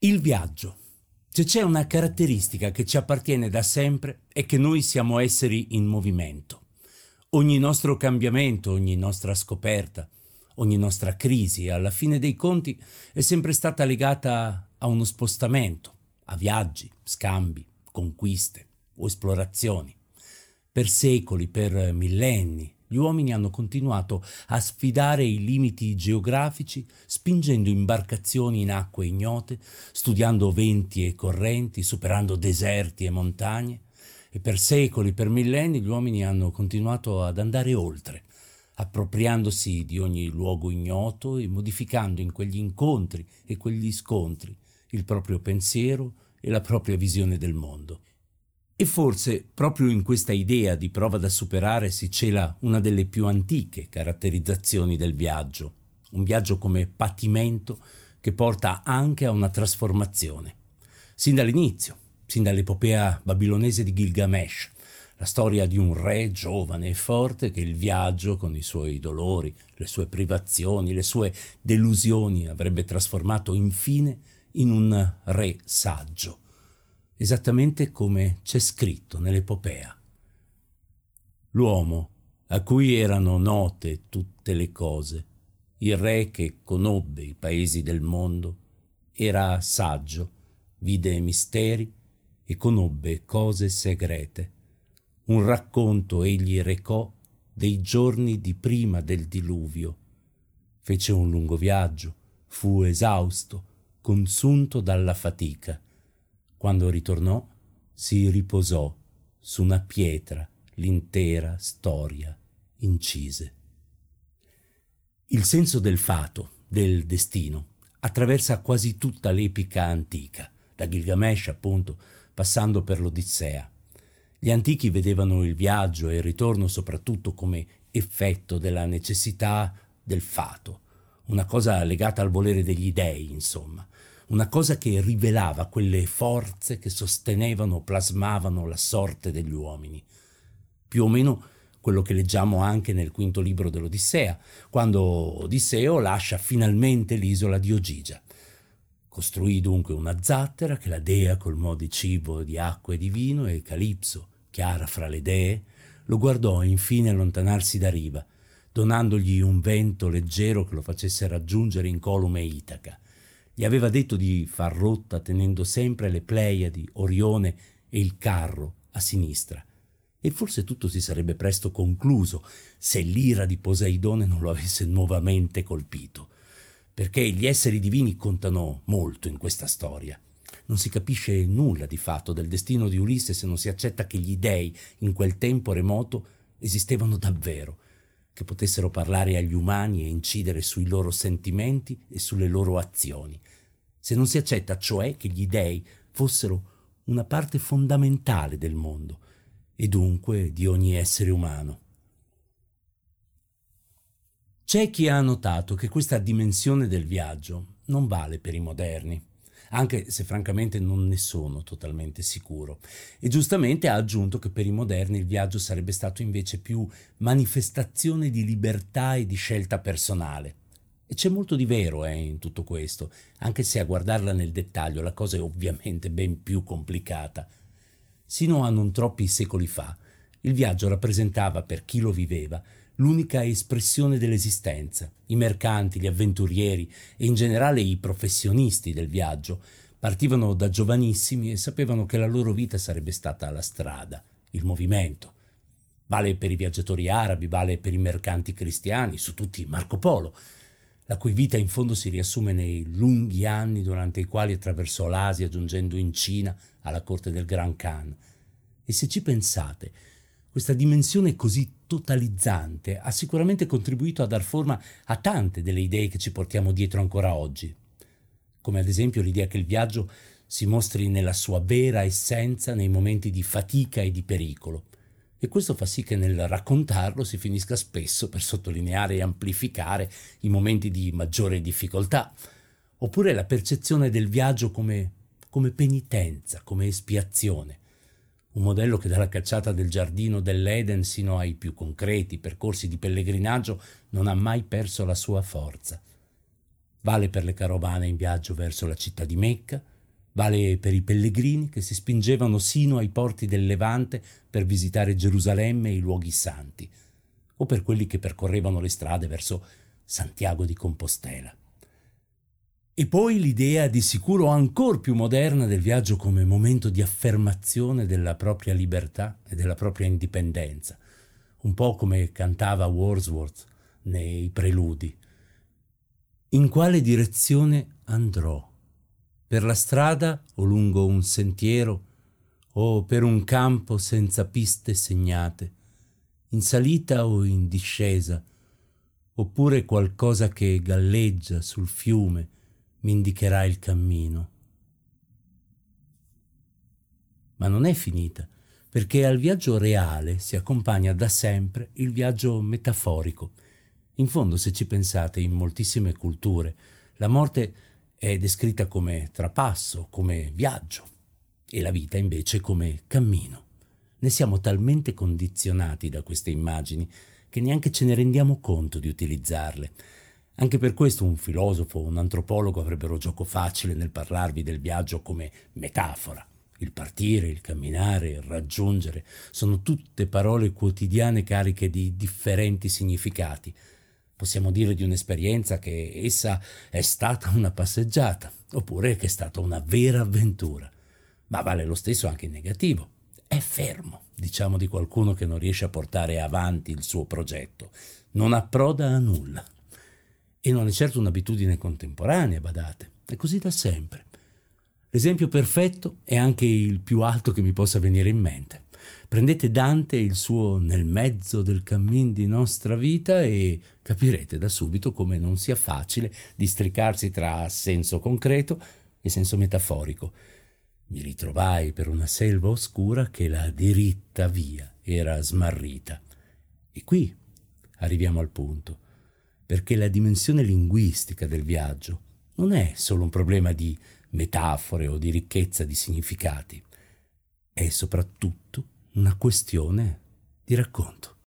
Il viaggio. Se c'è una caratteristica che ci appartiene da sempre è che noi siamo esseri in movimento. Ogni nostro cambiamento, ogni nostra scoperta, ogni nostra crisi, alla fine dei conti, è sempre stata legata a uno spostamento, a viaggi, scambi, conquiste o esplorazioni. Per secoli, per millenni, gli uomini hanno continuato a sfidare i limiti geografici, spingendo imbarcazioni in acque ignote, studiando venti e correnti, superando deserti e montagne. E per secoli, per millenni, gli uomini hanno continuato ad andare oltre, appropriandosi di ogni luogo ignoto e modificando in quegli incontri e quegli scontri il proprio pensiero e la propria visione del mondo. E forse proprio in questa idea di prova da superare si cela una delle più antiche caratterizzazioni del viaggio, un viaggio come patimento che porta anche a una trasformazione. Sin dall'inizio, sin dall'epopea babilonese di Gilgamesh, la storia di un re giovane e forte che il viaggio, con i suoi dolori, le sue privazioni, le sue delusioni, avrebbe trasformato infine in un re saggio esattamente come c'è scritto nell'epopea. L'uomo, a cui erano note tutte le cose, il re che conobbe i paesi del mondo, era saggio, vide misteri e conobbe cose segrete. Un racconto egli recò dei giorni di prima del diluvio. Fece un lungo viaggio, fu esausto, consunto dalla fatica quando ritornò, si riposò su una pietra l'intera storia incise. Il senso del fato, del destino, attraversa quasi tutta l'epica antica, da Gilgamesh appunto, passando per l'Odissea. Gli antichi vedevano il viaggio e il ritorno soprattutto come effetto della necessità del fato, una cosa legata al volere degli dei, insomma, una cosa che rivelava quelle forze che sostenevano plasmavano la sorte degli uomini. Più o meno quello che leggiamo anche nel quinto libro dell'Odissea, quando Odisseo lascia finalmente l'isola di Ogigia. Costruì dunque una zattera che la dea colmò di cibo, di acqua e di vino e Calipso, chiara fra le dee, lo guardò infine allontanarsi da riva, donandogli un vento leggero che lo facesse raggiungere incolume Itaca gli aveva detto di far rotta tenendo sempre le Pleiadi, Orione e il carro a sinistra. E forse tutto si sarebbe presto concluso se l'ira di Poseidone non lo avesse nuovamente colpito. Perché gli esseri divini contano molto in questa storia. Non si capisce nulla di fatto del destino di Ulisse se non si accetta che gli dei in quel tempo remoto esistevano davvero, che potessero parlare agli umani e incidere sui loro sentimenti e sulle loro azioni se non si accetta cioè che gli dei fossero una parte fondamentale del mondo e dunque di ogni essere umano. C'è chi ha notato che questa dimensione del viaggio non vale per i moderni, anche se francamente non ne sono totalmente sicuro. E giustamente ha aggiunto che per i moderni il viaggio sarebbe stato invece più manifestazione di libertà e di scelta personale. E c'è molto di vero eh, in tutto questo, anche se a guardarla nel dettaglio la cosa è ovviamente ben più complicata. Sino a non troppi secoli fa, il viaggio rappresentava per chi lo viveva l'unica espressione dell'esistenza. I mercanti, gli avventurieri e in generale i professionisti del viaggio partivano da giovanissimi e sapevano che la loro vita sarebbe stata la strada, il movimento. Vale per i viaggiatori arabi, vale per i mercanti cristiani, su tutti Marco Polo la cui vita in fondo si riassume nei lunghi anni durante i quali attraversò l'Asia giungendo in Cina alla corte del Gran Khan. E se ci pensate, questa dimensione così totalizzante ha sicuramente contribuito a dar forma a tante delle idee che ci portiamo dietro ancora oggi, come ad esempio l'idea che il viaggio si mostri nella sua vera essenza nei momenti di fatica e di pericolo, e questo fa sì che nel raccontarlo si finisca spesso per sottolineare e amplificare i momenti di maggiore difficoltà, oppure la percezione del viaggio come, come penitenza, come espiazione, un modello che dalla cacciata del giardino dell'Eden sino ai più concreti percorsi di pellegrinaggio non ha mai perso la sua forza. Vale per le carovane in viaggio verso la città di Mecca, vale per i pellegrini che si spingevano sino ai porti del Levante per visitare Gerusalemme e i luoghi santi, o per quelli che percorrevano le strade verso Santiago di Compostela. E poi l'idea di sicuro ancora più moderna del viaggio come momento di affermazione della propria libertà e della propria indipendenza, un po' come cantava Wordsworth nei preludi. In quale direzione andrò? Per la strada o lungo un sentiero? O per un campo senza piste segnate, in salita o in discesa, oppure qualcosa che galleggia sul fiume, mi indicherà il cammino. Ma non è finita, perché al viaggio reale si accompagna da sempre il viaggio metaforico. In fondo, se ci pensate, in moltissime culture, la morte è descritta come trapasso, come viaggio, e la vita invece come cammino. Ne siamo talmente condizionati da queste immagini che neanche ce ne rendiamo conto di utilizzarle. Anche per questo un filosofo o un antropologo avrebbero gioco facile nel parlarvi del viaggio come metafora. Il partire, il camminare, il raggiungere sono tutte parole quotidiane cariche di differenti significati. Possiamo dire di un'esperienza che essa è stata una passeggiata, oppure che è stata una vera avventura. Ma vale lo stesso anche in negativo. È fermo, diciamo di qualcuno che non riesce a portare avanti il suo progetto. Non approda a nulla. E non è certo un'abitudine contemporanea, badate, è così da sempre. L'esempio perfetto è anche il più alto che mi possa venire in mente. Prendete Dante e il suo Nel mezzo del cammin di nostra vita e capirete da subito come non sia facile districarsi tra senso concreto e senso metaforico. Mi ritrovai per una selva oscura che la diritta via era smarrita. E qui arriviamo al punto perché la dimensione linguistica del viaggio non è solo un problema di metafore o di ricchezza di significati, è soprattutto una questione di racconto.